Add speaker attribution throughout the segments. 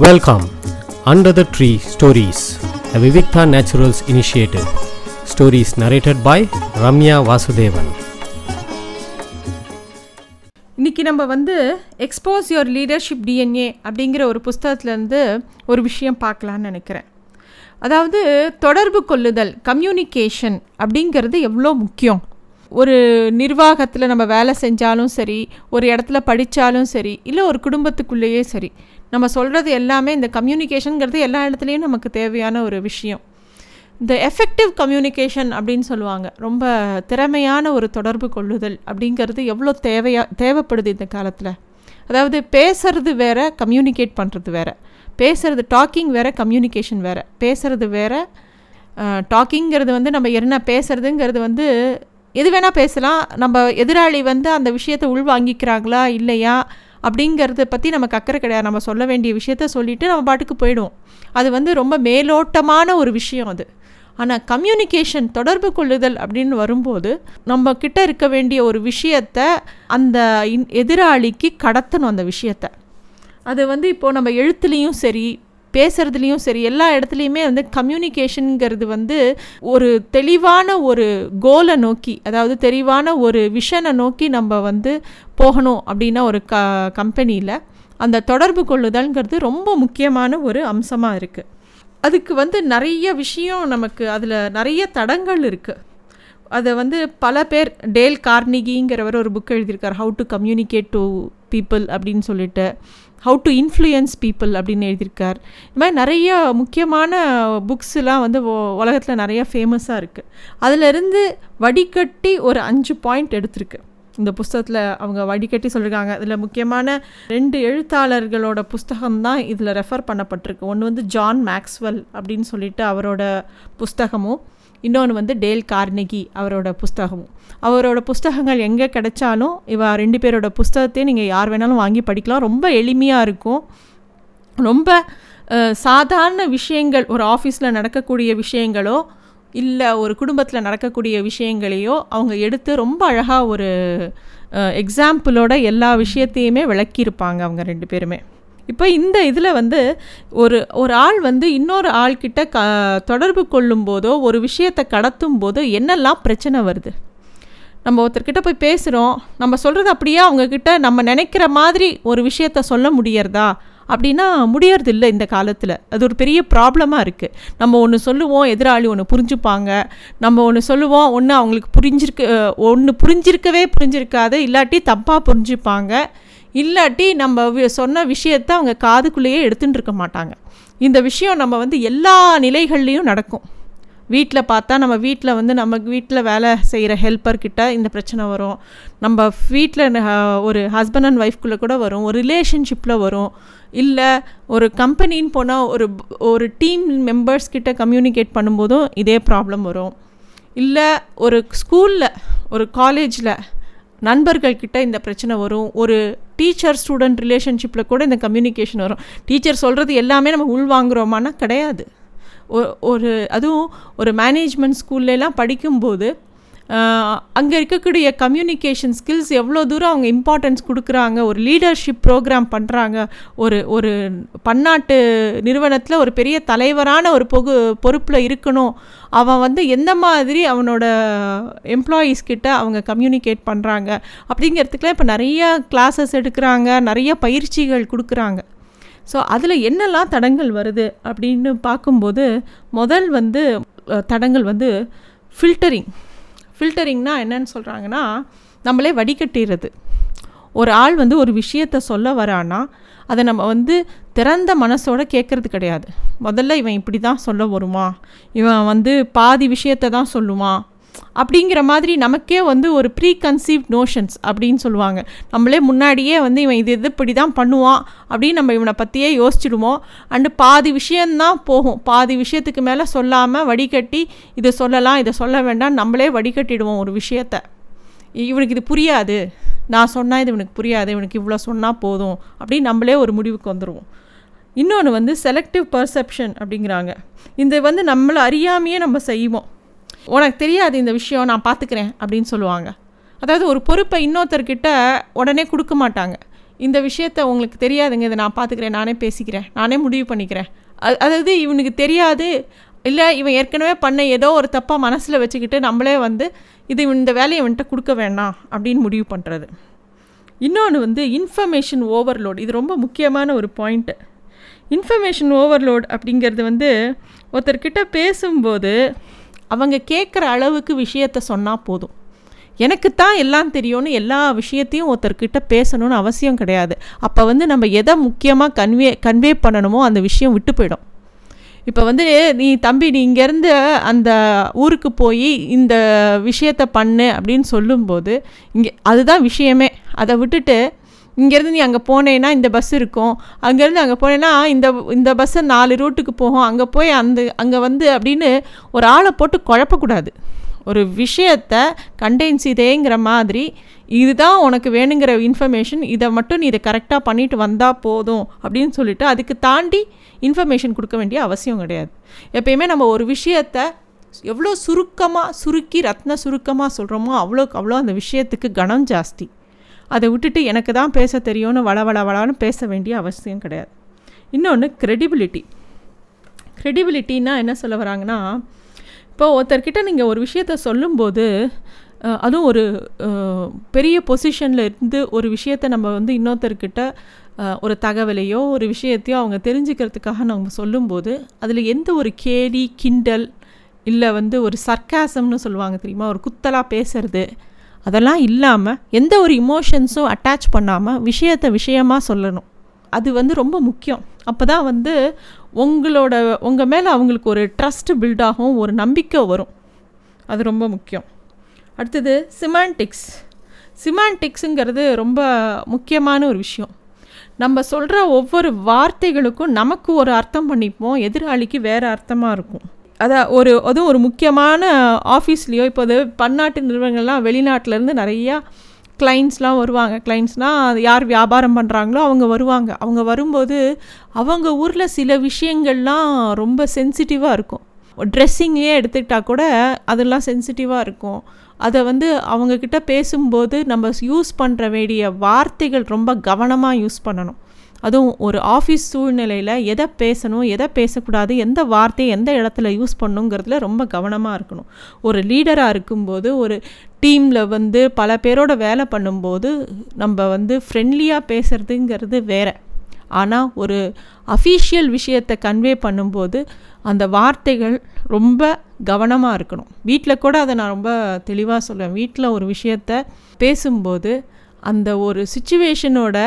Speaker 1: Welcome under the tree stories the Vivikta naturals initiative Stories narrated by Ramya Vasudevan
Speaker 2: இன்னைக்கு நம்ம வந்து expose your leadership DNA அப்படிங்கிற ஒரு புஸ்தகத்துலேருந்து ஒரு விஷயம் பார்க்கலான்னு நினைக்கிறேன். அதாவது தொடர்பு கொள்ளுதல் கம்யூனிகேஷன் அப்படிங்கிறது எவ்வளோ முக்கியம்? ஒரு நிர்வாகத்தில் நம்ம வேலை செஞ்சாலும் சரி ஒரு இடத்துல படித்தாலும் சரி இல்லை ஒரு குடும்பத்துக்குள்ளேயே சரி நம்ம சொல்கிறது எல்லாமே இந்த கம்யூனிகேஷனுங்கிறது எல்லா இடத்துலையும் நமக்கு தேவையான ஒரு விஷயம். இந்த எஃபெக்டிவ் கம்யூனிகேஷன் அப்படின்னு சொல்லுவாங்க. ரொம்ப திறமையான ஒரு தொடர்பு கொள்ளுதல் அப்படிங்கிறது எவ்வளோ தேவையாக தேவைப்படுது இந்த காலத்தில். அதாவது பேசுறது வேற கம்யூனிகேட் பண்ணுறது வேற. பேசுறது டாக்கிங் வேற கம்யூனிகேஷன் வேற. பேசுறது வேற டாக்கிங்கிறது வந்து நம்ம என்ன பேசுறதுங்கிறது வந்து எது வேணால் பேசலாம். நம்ம எதிராளி வந்து அந்த விஷயத்தை உள்வாங்கிக்கிறாங்களா? இல்லையா? அப்படிங்கிறத பற்றி நமக்கு அக்கறை கிடையாது. நம்ம சொல்ல வேண்டிய விஷயத்த சொல்லிவிட்டு நம்ம பாட்டுக்கு போயிடுவோம். அது வந்து ரொம்ப மேலோட்டமான ஒரு விஷயம் அது. ஆனால் கம்யூனிகேஷன் தொடர்பு கொள்ளுதல் அப்படின்னு வரும்போது நம்ம கிட்ட இருக்க வேண்டிய ஒரு விஷயத்த அந்த இன் எதிராளிக்கு கடத்தணும் அந்த விஷயத்த. அது வந்து இப்போது நம்ம எழுத்துலேயும் சரி பேசுகிறதுலேயும் சரி எல்லா இடத்துலையுமே வந்து கம்யூனிகேஷனுங்கிறது வந்து ஒரு தெளிவான ஒரு கோலை நோக்கி அதாவது தெளிவான ஒரு விஷனை நோக்கி நம்ம வந்து போகணும் அப்படின்னா ஒரு க கம்பெனியில் அந்த தொடர்பு கொள்ளுதல்ங்கிறது ரொம்ப முக்கியமான ஒரு அம்சமாக இருக்குது அதுக்கு வந்து நிறைய விஷயம் நமக்கு அதில் நிறைய தடங்கள் இருக்குது அதை வந்து பல பேர் டேல் கார்னிகிங்கிறவர் ஒரு புக் எழுதியிருக்கார் how to communicate to people அப்படின்னு சொல்லிட்டு. ஹவு டு இன்ஃப்ளூயன்ஸ் பீப்புள் அப்படின்னு எழுதியிருக்கார். இது மாதிரி நிறைய முக்கியமான புக்ஸ்லாம் வந்து உலகத்தில் நிறைய ஃபேமஸாக இருக்குது அதிலிருந்து வடிகட்டி ஒரு அஞ்சு பாயிண்ட் எடுத்திருக்கு. இந்த புஸ்தகத்தில் அவங்க வடிகட்டி சொல்லியிருக்காங்க இதில் முக்கியமான ரெண்டு எழுத்தாளர்களோட புஸ்தகம் தான் இதில் ரெஃபர் பண்ணப்பட்டிருக்கு. ஒன்று வந்து ஜான் மேக்ஸ்வெல் அப்படின்னு சொல்லிட்டு அவரோட புஸ்தகமும் இன்னொன்று வந்து டேல் கார்னகி அவரோட புஸ்தகமும். அவரோட புஸ்தகங்கள் எங்கே கிடைச்சாலும் இவ ரெண்டு பேரோட புஸ்தகத்தையும் நீங்கள் யார் வேணாலும் வாங்கி படிக்கலாம். ரொம்ப எளிமையாக இருக்கும். ரொம்ப சாதாரண விஷயங்கள் ஒரு ஆஃபீஸில் நடக்கக்கூடிய விஷயங்களோ இல்லை ஒரு குடும்பத்தில் நடக்கக்கூடிய விஷயங்களையோ அவங்க எடுத்து ரொம்ப அழகாக ஒரு எக்ஸாம்பிளோட எல்லா விஷயத்தையுமே விளக்கியிருப்பாங்க அவங்க ரெண்டு பேருமே. இப்போ இந்த இதில் வந்து ஒரு ஒரு ஆள் வந்து இன்னொரு ஆள்கிட்ட க தொடர்பு கொள்ளும் போதோ ஒரு விஷயத்தை கடத்தும் போதோ என்னெல்லாம் பிரச்சனை வருது? நம்ம ஒருத்தர்கிட்ட போய் பேசுகிறோம் நம்ம சொல்கிறது அப்படியே அவங்கக்கிட்ட நம்ம நினைக்கிற மாதிரி ஒரு விஷயத்த சொல்ல முடியறதா? அப்படின்னா முடியறது இல்லை இந்த காலத்தில். அது ஒரு பெரிய ப்ராப்ளமாக இருக்குது நம்ம ஒன்று சொல்லுவோம் எதிராளி ஒன்று புரிஞ்சுப்பாங்க. நம்ம ஒன்று சொல்லுவோம் ஒன்று அவங்களுக்கு புரிஞ்சிருக்க ஒன்று புரிஞ்சிருக்கவே புரிஞ்சிருக்காது இல்லாட்டி தப்பாக புரிஞ்சுப்பாங்க. இல்லாட்டி நம்ம சொன்ன விஷயத்த அவங்க காதுக்குள்ளேயே எடுத்துகிட்டு இருக்க மாட்டாங்க. இந்த விஷயம் நம்ம வந்து எல்லா நிலைகள்லேயும் நடக்கும். வீட்டில் பார்த்தா நம்ம வீட்டில் வந்து நம்ம வீட்டில் வேலை செய்கிற ஹெல்ப்பர்கிட்ட இந்த பிரச்சனை வரும். நம்ம வீட்டில் ஒரு ஹஸ்பண்ட் அண்ட் ஒய்ஃப்குள்ளே கூட வரும். ஒரு ரிலேஷன்ஷிப்பில் வரும். இல்லை ஒரு கம்பெனின்னு போனால் ஒரு ஒரு டீம் மெம்பர்ஸ் கிட்ட கம்யூனிகேட் பண்ணும்போதும் இதே ப்ராப்ளம் வரும். இல்லை ஒரு ஸ்கூலில் ஒரு காலேஜில் நண்பர்கள்கிட்ட இந்த பிரச்சனை வரும். ஒரு டீச்சர் ஸ்டூடெண்ட் ரிலேஷன்ஷிப்பில் கூட இந்த கம்யூனிகேஷன் வரும். டீச்சர் சொல்கிறது எல்லாமே நம்ம உள்வாங்குகிறோமானா கிடையாது. ஒரு அதுவும் ஒரு மேனேஜ்மெண்ட் ஸ்கூல்லலாம் படிக்கும்போது அங்கே இருக்கக்கூடிய கம்யூனிகேஷன் ஸ்கில்ஸ் எவ்வளோ தூரம் அவங்க இம்பார்ட்டன்ஸ் கொடுக்குறாங்க ஒரு லீடர்ஷிப் ப்ரோக்ராம் பண்ணுறாங்க ஒரு ஒரு பன்னாட்டு நிறுவனத்தில் ஒரு பெரிய தலைவரான ஒரு பொகு பொறுப்பில் இருக்கணும். அவன் வந்து எந்த மாதிரி அவனோட எம்ப்ளாயீஸ் கிட்ட அவங்க கம்யூனிகேட் பண்ணுறாங்க அப்படிங்கிறதுக்குலாம் இப்போ நிறைய கிளாஸஸ் எடுக்கிறாங்க நிறைய பயிற்சிகள் கொடுக்குறாங்க. ஸோ அதில் என்னெல்லாம் தடங்கள் வருது அப்படின்னு பார்க்கும்போது முதல் வந்து தடங்கள் வந்து ஃபில்டரிங் ஃபில்டரிங்னா என்னன்னு சொல்கிறாங்கன்னா நம்மளே வடிகட்டிடுறது ஒரு ஆள் வந்து ஒரு விஷயத்த சொல்ல வரானா அதை நம்ம வந்து திறந்த மனசோட கேட்குறது கிடையாது. முதல்ல இவன் இப்படி தான் சொல்ல வருமா இவன் வந்து பாதி விஷயத்தை தான் சொல்லுவான். அப்படிங்கிற மாதிரி நமக்கே வந்து ஒரு ப்ரீ கன்சீவ் நோஷன்ஸ் அப்படின்னு சொல்லுவாங்க. நம்மளே முன்னாடியே வந்து இவன் இது இது இப்படி தான் பண்ணுவான் அப்படின்னு நம்ம இவனை பற்றியே யோசிச்சிடுவோம். அண்டு பாதி விஷயந்தான் போகும். பாதி விஷயத்துக்கு மேலே சொல்லாமல் வடிகட்டி இதை சொல்லலாம் இதை சொல்ல வேண்டாம் நம்மளே வடிகட்டிடுவோம் ஒரு விஷயத்த. இவனுக்கு இது புரியாது. நான் சொன்னால் இது இவனுக்கு புரியாது. இவனுக்கு இவ்வளோ சொன்னால் போதும் அப்படின்னு நம்மளே ஒரு முடிவுக்கு வந்துடுவோம் இன்னொன்று வந்து செலக்டிவ் பர்செப்ஷன் அப்படிங்கிறாங்க. இந்த வந்து நம்மளை அறியாமையே நம்ம செய்வோம். உனக்கு தெரியாது இந்த விஷயம் நான் பார்த்துக்கிறேன் அப்படின்னு சொல்லுவாங்க. அதாவது ஒரு பொறுப்பை இன்னொருத்தர்கிட்ட உடனே கொடுக்க மாட்டாங்க. இந்த விஷயத்த உங்களுக்கு தெரியாதுங்க இதை நான் பார்த்துக்கிறேன் நானே பேசிக்கிறேன் நானே முடிவு பண்ணிக்கிறேன். அது அதாவது இவனுக்கு தெரியாது. இல்லை இவன் ஏற்கனவே பண்ண ஏதோ ஒரு தப்பாக மனசில் வச்சுக்கிட்டு நம்மளே வந்து இது இந்த வேலையை வந்துட்டு கொடுக்க வேண்டாம் அப்படின்னு முடிவு பண்ணுறது இன்னொன்று வந்து இன்ஃபர்மேஷன் ஓவர்லோட் இது ரொம்ப முக்கியமான ஒரு பாயிண்ட்டு இன்ஃபர்மேஷன் ஓவர்லோட் அப்படிங்கிறது வந்து ஒருத்தர்கிட்ட பேசும்போது அவங்க கேட்குற அளவுக்கு விஷயத்த சொன்னால் போதும். எனக்கு தான் எல்லாம் தெரியும்னு எல்லா விஷயத்தையும் ஒருத்தர்கிட்ட பேசணும்னு அவசியம் கிடையாது. அப்போ வந்து நம்ம எதை முக்கியமாக கன்வே கன்வே பண்ணணுமோ அந்த விஷயம் விட்டு போயிடும். இப்போ வந்து நீ தம்பி நீ இங்கேருந்து அந்த ஊருக்கு போய் இந்த விஷயத்த பண்ணு அப்படின்னு சொல்லும்போது இங்கே அதுதான் விஷயமே. அதை விட்டுட்டு இங்கேருந்து நீ அங்கே போனேன்னா இந்த பஸ் இருக்கும். அங்கேருந்து அங்கே போனேன்னா இந்த இந்த பஸ்ஸை நாலு ரூட்டுக்கு போகும். அங்கே போய் அந்த அங்கே வந்து அப்படின்னு ஒரு ஆளை போட்டு குழப்பக்கூடாது. ஒரு விஷயத்த கண்டென்ஸ் இதேங்கிற மாதிரி இதுதான் உனக்கு வேணுங்கிற இன்ஃபர்மேஷன் இதை மட்டும் நீ இதை கரெக்டாக பண்ணிட்டு வந்தால் போதும் அப்படின்னு சொல்லிட்டு அதுக்கு தாண்டி இன்ஃபர்மேஷன் கொடுக்க வேண்டிய அவசியம் கிடையாது. எப்பயுமே நம்ம ஒரு விஷயத்த எவ்வளோ சுருக்கமாக சுருக்கி ரத்ன சுருக்கமாக சொல்கிறோமோ அவ்வளோக்கு அவ்வளோ அந்த விஷயத்துக்கு கனம் ஜாஸ்தி. அதை விட்டுட்டு எனக்கு தான் பேச தெரியும்னு வள வள வளன்னு பேச வேண்டிய அவசியம் கிடையாது. இன்னொன்று க்ரெடிபிலிட்டி க்ரெடிபிலிட்டின்னா என்ன சொல்ல வராங்கன்னா இப்போ ஒருத்தர்கிட்ட நீங்கள் ஒரு விஷயத்த சொல்லும்போது அதுவும் ஒரு பெரிய பொசிஷனில் இருந்து ஒரு விஷயத்த நம்ம வந்து இன்னொருத்தர்கிட்ட ஒரு தகவலையோ ஒரு விஷயத்தையோ அவங்க தெரிஞ்சுக்கிறதுக்காக நம்ம சொல்லும்போது அதில் எந்த ஒரு கேலி கிண்டல் இல்லை வந்து ஒரு சர்க்காசம்னு சொல்லுவாங்க தெரியுமா? ஒரு குத்தலாக பேசுறது அதெல்லாம் இல்லாமல் எந்த ஒரு இமோஷன்ஸும் அட்டாச் பண்ணாமல் விஷயத்தை விஷயமாக சொல்லணும். அது வந்து ரொம்ப முக்கியம். அப்போ தான் வந்து உங்களோட உங்கள் மேலே அவங்களுக்கு ஒரு ட்ரஸ்ட் பில்ட் ஆகும் ஒரு நம்பிக்கை வரும். அது ரொம்ப முக்கியம். அடுத்தது சிமான்டிக்ஸ் சிமான்டிக்ஸுங்கிறது ரொம்ப முக்கியமான ஒரு விஷயம். நம்ம சொல்கிற ஒவ்வொரு வார்த்தைகளுக்கும் நமக்கு ஒரு அர்த்தம் பண்ணிப்போம் எதிராளிக்கு வேறு அர்த்தமாக இருக்கும். அதான் ஒரு அதுவும் ஒரு முக்கியமான ஆஃபீஸ்லேயோ இப்போ அது பன்னாட்டு நிறுவனங்கள்லாம் வெளிநாட்டிலேருந்து நிறையா கிளைண்ட்ஸ்லாம் வருவாங்க. கிளைண்ட்ஸ்னால் யார் வியாபாரம் பண்ணுறாங்களோ அவங்க வருவாங்க. அவங்க வரும்போது அவங்க ஊரில் சில விஷயங்கள்லாம் ரொம்ப சென்சிட்டிவாக இருக்கும். ட்ரெஸ்ஸிங்லேயே எடுத்துக்கிட்டால் கூட அதெல்லாம் சென்சிட்டிவாக இருக்கும். அதை வந்து அவங்கக்கிட்ட பேசும்போது நம்ம யூஸ் பண்ணுற வேண்டிய வார்த்தைகள் ரொம்ப கவனமாக யூஸ் பண்ணணும். அதுவும் ஒரு ஆஃபீஸ் சூழ்நிலையில் எதை பேசணும் எதை பேசக்கூடாது எந்த வார்த்தையை எந்த இடத்துல யூஸ் பண்ணுங்கிறதுல ரொம்ப கவனமாக இருக்கணும். ஒரு லீடராக இருக்கும்போது ஒரு டீமில் வந்து பல பேரோட வேலை பண்ணும்போது நம்ம வந்து ஃப்ரெண்ட்லியாக பேசுகிறதுங்கிறது வேறு. ஆனால் ஒரு அஃபீஷியல் விஷயத்தை கன்வே பண்ணும்போது அந்த வார்த்தைகள் ரொம்ப கவனமாக இருக்கணும். வீட்டில் கூட அதை நான் ரொம்ப தெளிவாக சொல்லுவேன். வீட்டில் ஒரு விஷயத்த பேசும்போது அந்த ஒரு சுச்சுவேஷனோட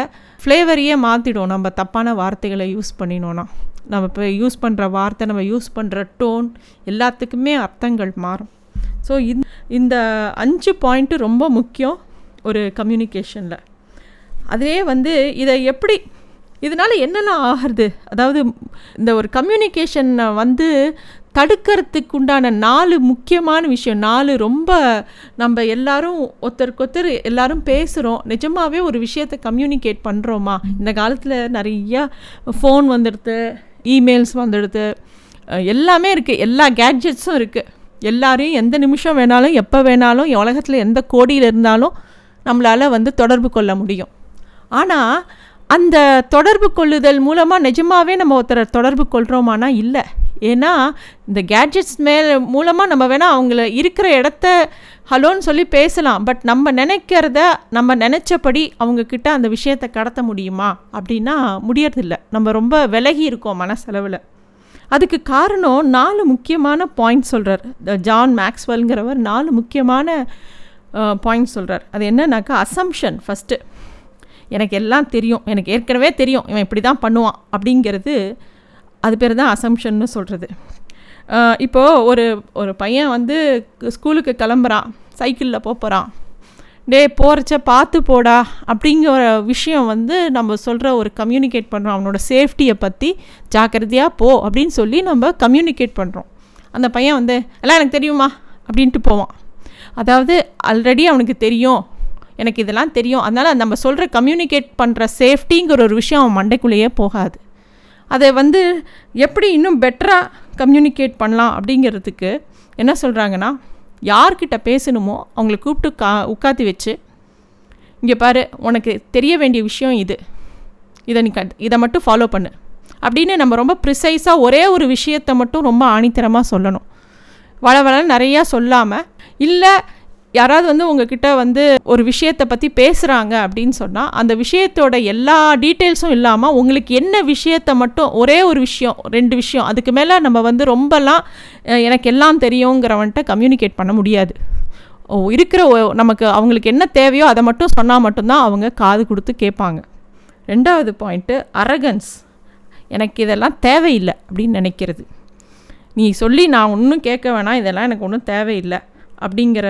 Speaker 2: ஃப்ளேவரையே மாற்றிடும் நம்ம தப்பான வார்த்தைகளை யூஸ் பண்ணினோன்னா நம்ம இப்போ யூஸ் பண்ணுற வார்த்தை நம்ம யூஸ் பண்ணுற டோன் எல்லாத்துக்குமே அர்த்தங்கள் மாறும். ஸோ இந்த அஞ்சு பாயிண்ட்டு ரொம்ப முக்கியம் ஒரு கம்யூனிகேஷனில் அதே வந்து இதை எப்படி இதனால் என்னெல்லாம் ஆகிறது? அதாவது இந்த ஒரு கம்யூனிகேஷனை வந்து தடுக்கிறதுக்கு உண்டான நாலு முக்கியமான விஷயம். நாலு ரொம்ப நம்ம எல்லாரும் ஒருத்தருக்கு ஒருத்தர் எல்லாரும் பேசுகிறோம் நிஜமாகவே ஒரு விஷயத்தை கம்யூனிகேட் பண்ணுறோமா இந்த காலத்தில் நிறையா ஃபோன் வந்துடுது இமெயில்ஸ் வந்துடுது. எல்லாமே இருக்குது எல்லா கேட்ஜெட்ஸும் இருக்குது எல்லாரையும் எந்த நிமிஷம் வேணாலும் எப்போ வேணாலும் உலகத்தில் எந்த கோடியில் இருந்தாலும் நம்மளால் வந்து தொடர்பு கொள்ள முடியும். ஆனால் அந்த தொடர்பு கொள்ளுதல் மூலமாக நிஜமாகவே நம்ம ஒருத்தரை தொடர்பு கொள்கிறோமானா இல்லை. ஏன்னா இந்த கேட்ஜெட்ஸ் மேலே மூலமாக நம்ம வேணால் அவங்கள இருக்கிற இடத்த ஹலோன்னு சொல்லி பேசலாம். பட் நம்ம நினைக்கிறத நம்ம நினச்சபடி அவங்கக்கிட்ட அந்த விஷயத்தை கடத்த முடியுமா? அப்படின்னா முடியறதில்ல. நம்ம ரொம்ப விலகி இருக்கோம் மனசளவில். அதுக்கு காரணம் நாலு முக்கியமான பாயிண்ட் சொல்கிறார் ஜான் மேக்ஸ்வெல்ங்கிறவர் நாலு முக்கியமான பாயிண்ட் சொல்கிறார் அது என்னன்னாக்கா அசம்ஷன் ஃபஸ்ட்டு எனக்கு எல்லாம் தெரியும். எனக்கு ஏற்கனவே தெரியும். இவன் இப்படி தான் பண்ணுவான். அப்படிங்கிறது அது பேர் தான் அசம்ஷன்னு சொல்கிறது இப்போது ஒரு ஒரு பையன் வந்து ஸ்கூலுக்கு கிளம்புறான் சைக்கிளில் போகிறான் டே போகிறச்ச பார்த்து போடா அப்படிங்கிற விஷயம் வந்து நம்ம சொல்கிற ஒரு கம்யூனிகேட் பண்ணுறோம் அவனோட சேஃப்டியை பற்றி ஜாக்கிரதையாக போ அப்படின்னு சொல்லி நம்ம கம்யூனிகேட் பண்ணுறோம் அந்த பையன் வந்து எல்லாம் எனக்கு தெரியுமா? அப்படின்ட்டு போவான். அதாவது ஆல்ரெடி அவனுக்கு தெரியும். எனக்கு இதெல்லாம் தெரியும். அதனால் நம்ம சொல்கிற கம்யூனிகேட் பண்ணுற சேஃப்டிங்கிற ஒரு விஷயம் அவன் மண்டைக்குள்ளேயே போகாது. அதை வந்து எப்படி இன்னும் பெட்டராக கம்யூனிகேட் பண்ணலாம் அப்படிங்கிறதுக்கு என்ன சொல்கிறாங்கன்னா யார்கிட்ட பேசணுமோ அவங்கள கூப்பிட்டு கா உட்காத்தி வச்சு இங்கே பாரு உனக்கு தெரிய வேண்டிய விஷயம் இது. இதை நீ கட் இதை மட்டும் ஃபாலோ பண்ணு. அப்படின்னு நம்ம ரொம்ப ப்ரிசைஸாக ஒரே ஒரு விஷயத்தை மட்டும் ரொம்ப ஆணித்தரமாக சொல்லணும். வள வள நிறையா சொல்லாமல் இல்லை யாராவது வந்து உங்ககிட்ட வந்து ஒரு விஷயத்தை பற்றி பேசுகிறாங்க அப்படின்னு சொன்னால் அந்த விஷயத்தோட எல்லா டீட்டெயில்ஸும் இல்லாமல் உங்களுக்கு என்ன விஷயத்தை மட்டும் ஒரே ஒரு விஷயம் ரெண்டு விஷயம் அதுக்கு மேலே நம்ம வந்து ரொம்பலாம் எனக்கு எல்லாம் தெரியுங்கிறவன்ட்ட கம்யூனிகேட் பண்ண முடியாது. ஓ இருக்கிற நமக்கு அவங்களுக்கு என்ன தேவையோ அதை மட்டும் சொன்னால் மட்டும்தான் அவங்க காது கொடுத்து கேட்பாங்க. ரெண்டாவது பாயிண்ட்டு அரகன்ஸ் எனக்கு இதெல்லாம் தேவையில்லை அப்படின்னு நினைக்கிறது. நீ சொல்லி நான் ஒன்றும் கேட்க வேணாம் இதெல்லாம் எனக்கு ஒன்றும் தேவையில்லை. அப்படிங்கிற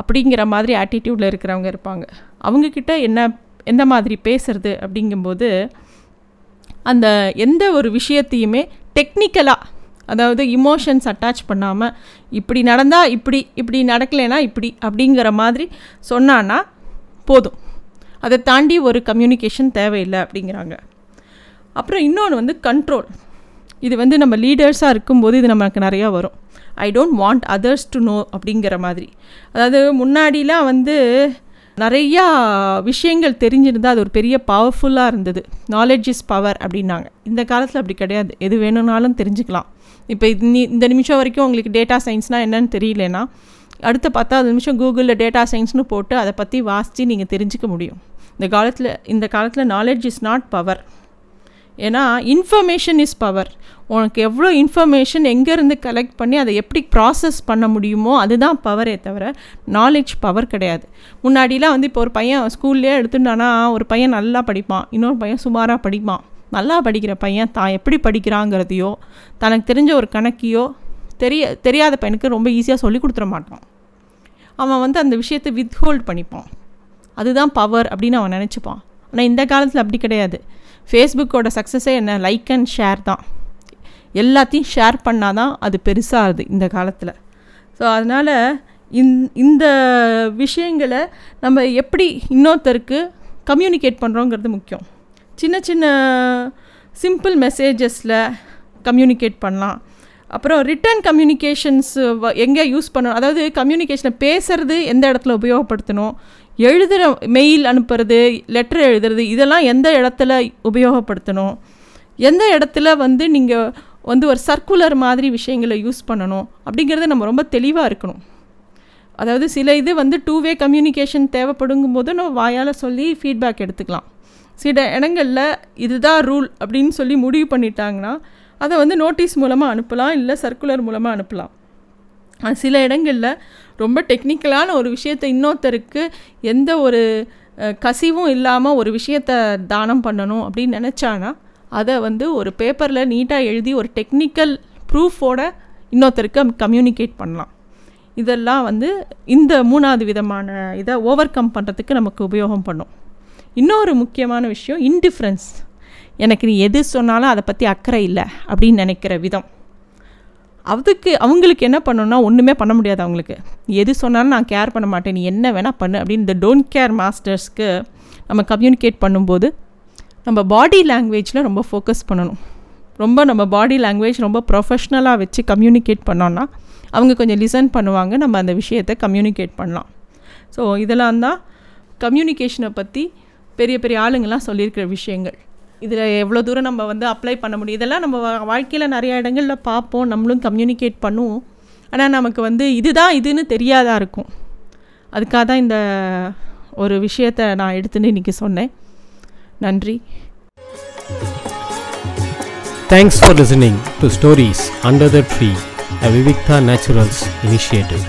Speaker 2: அப்படிங்கிற மாதிரி ஆட்டிடியூடில் இருக்கிறவங்க இருப்பாங்க. அவங்கக்கிட்ட என்ன எந்த மாதிரி பேசுறது அப்படிங்கும்போது அந்த எந்த ஒரு விஷயத்தையுமே டெக்னிக்கலாக அதாவது இமோஷன்ஸ் அட்டாச் பண்ணாமல் இப்படி நடந்தால் இப்படி இப்படி நடக்கலைன்னா இப்படி அப்படிங்கிற மாதிரி சொன்னான்னா போதும். அதை தாண்டி ஒரு கம்யூனிகேஷன் தேவையில்லை அப்படிங்கிறாங்க. அப்புறம் இன்னொன்று வந்து கண்ட்ரோல் இது வந்து நம்ம லீடர்ஸாக இருக்கும்போது இது நமக்கு நிறையா வரும். I don't want others to know அப்படிங்கிற மாதிரி. அதாவது முன்னாடிலாம் வந்து நிறையா விஷயங்கள் தெரிஞ்சிருந்தால் அது ஒரு பெரிய பவர்ஃபுல்லாக இருந்தது. நாலேஜ் இஸ் பவர் அப்படின்னாங்க. இந்த காலத்தில் அப்படி கிடையாது. எது வேணும்னாலும் தெரிஞ்சுக்கலாம். இப்போ இந்த நிமிஷம் வரைக்கும் உங்களுக்கு டேட்டா சயின்ஸ்னால் என்னன்னு தெரியலனா அடுத்த பத்தாவது நிமிஷம் கூகுளில் டேட்டா சயின்ஸ்னு போட்டு அதை பற்றி வாசித்து நீங்கள் தெரிஞ்சுக்க முடியும். இந்த காலத்தில் இந்த காலத்தில் நாலேஜ் இஸ் நாட் பவர் ஏன்னா இன்ஃபர்மேஷன் இஸ் பவர் உனக்கு எவ்வளோ இன்ஃபர்மேஷன் எங்கேருந்து கலெக்ட் பண்ணி அதை எப்படி ப்ராசஸ் பண்ண முடியுமோ அதுதான் பவரே தவிர நாலேஜ் பவர் கிடையாது. முன்னாடிலாம் வந்து இப்போ ஒரு பையன் ஸ்கூல்லேயே எடுத்துட்டானா ஒரு பையன் நல்லா படிப்பான். இன்னொரு பையன் சுமாராக படிப்பான். நல்லா படிக்கிற பையன் தான் எப்படி படிக்கிறாங்கிறதையோ தனக்கு தெரிஞ்ச ஒரு கணக்கையோ தெரிய தெரியாத பையனுக்கு ரொம்ப ஈஸியாக சொல்லி கொடுத்துட மாட்டான். அவன் வந்து அந்த விஷயத்தை வித்ஹோல்ட் பண்ணிப்பான். அதுதான் பவர் அப்படின்னு அவன் நினச்சிப்பான். ஆனால் இந்த காலத்தில் அப்படி கிடையாது. ஃபேஸ்புக்கோட சக்ஸஸே என்ன? லைக் அண்ட் ஷேர் தான். எல்லாத்தையும் ஷேர் பண்ணால் தான் அது பெருசாகுது இந்த காலத்தில். ஸோ அதனால் இந் இந்த விஷயங்களை நம்ம எப்படி இன்னொருத்தருக்கு கம்யூனிகேட் பண்ணுறோங்கிறது முக்கியம். சின்ன சின்ன சிம்பிள் மெசேஜஸில் கம்யூனிகேட் பண்ணலாம். அப்புறம் ரிட்டன் கம்யூனிகேஷன்ஸ் எங்கே யூஸ் பண்ணணும்? அதாவது கம்யூனிகேஷனை பேசுறது எந்த இடத்துல உபயோகப்படுத்தணும்? எழுதுகிற மெயில் அனுப்புறது லெட்டர் எழுதுறது இதெல்லாம் எந்த இடத்துல உபயோகப்படுத்தணும்? எந்த இடத்துல வந்து நீங்கள் வந்து ஒரு சர்க்குலர் மாதிரி விஷயங்களை யூஸ் பண்ணணும்? அப்படிங்கிறது நம்ம ரொம்ப தெளிவாக இருக்கணும். அதாவது சில இது வந்து டூ வே கம்யூனிகேஷன் தேவைப்படுங்கும் போது நம்ம வாயால் சொல்லி ஃபீட்பேக் எடுத்துக்கலாம். சில இடங்களில் இதுதான் ரூல் அப்படின்னு சொல்லி முடிவு பண்ணிட்டாங்கன்னா அதை வந்து நோட்டீஸ் மூலமாக அனுப்பலாம் இல்லை சர்க்குலர் மூலமாக அனுப்பலாம். சில இடங்களில் ரொம்ப டெக்னிக்கலான ஒரு விஷயத்தை இன்னொருத்தருக்கு எந்த ஒரு கசிவும் இல்லாமல் ஒரு விஷயத்தை தானம் பண்ணணும் அப்படின்னு நினச்சானா அதை வந்து ஒரு பேப்பரில் நீட்டாக எழுதி ஒரு டெக்னிக்கல் ப்ரூஃபோட இன்னொருத்தருக்கு கம்யூனிகேட் பண்ணலாம். இதெல்லாம் வந்து இந்த மூணாவது விதமான இதை ஓவர் கம் பண்ணுறதுக்கு நமக்கு உபயோகம் பண்ணும். இன்னொரு முக்கியமான விஷயம் இன்டிஃப்ரென்ஸ் எனக்கு நீ எது சொன்னாலும் அதை பற்றி அக்கறை இல்லை அப்படின்னு நினைக்கிற விதம். அதுக்கு அவங்களுக்கு என்ன பண்ணணும்னா ஒன்றுமே பண்ண முடியாது அவங்களுக்கு. எது சொன்னாலும் நான் கேர் பண்ண மாட்டேன். நீ என்ன வேணால் பண்ணு அப்படின்னு இந்த டோன்ட் கேர் மாஸ்டர்ஸ்க்கு நம்ம கம்யூனிகேட் பண்ணும்போது நம்ம பாடி லாங்குவேஜில் ரொம்ப ஃபோக்கஸ் பண்ணணும். ரொம்ப நம்ம பாடி லாங்குவேஜ் ரொம்ப ப்ரொஃபஷ்னலாக வச்சு கம்யூனிகேட் பண்ணோன்னா அவங்க கொஞ்சம் லிசன் பண்ணுவாங்க. நம்ம அந்த விஷயத்தை கம்யூனிகேட் பண்ணலாம். ஸோ இதெல்லாம் தான் கம்யூனிகேஷனை பற்றி பெரிய பெரிய ஆளுங்கள்லாம் சொல்லியிருக்கிற விஷயங்கள். இதில் எவ்வளோ தூரம் நம்ம வந்து அப்ளை பண்ண முடியும்? இதெல்லாம் நம்ம வாழ்க்கையில் நிறைய இடங்களில் பார்ப்போம் நம்மளும் கம்யூனிகேட் பண்ணுவோம். ஆனால் நமக்கு வந்து இதுதான் இதுன்னு தெரியாதா இருக்கும். அதுக்காக தான் இந்த ஒரு விஷயத்தை நான் எடுத்துன்னு இன்றைக்கி சொன்னேன். நன்றி.
Speaker 1: Thanks for listening to stories under the tree a Vivikta naturals initiative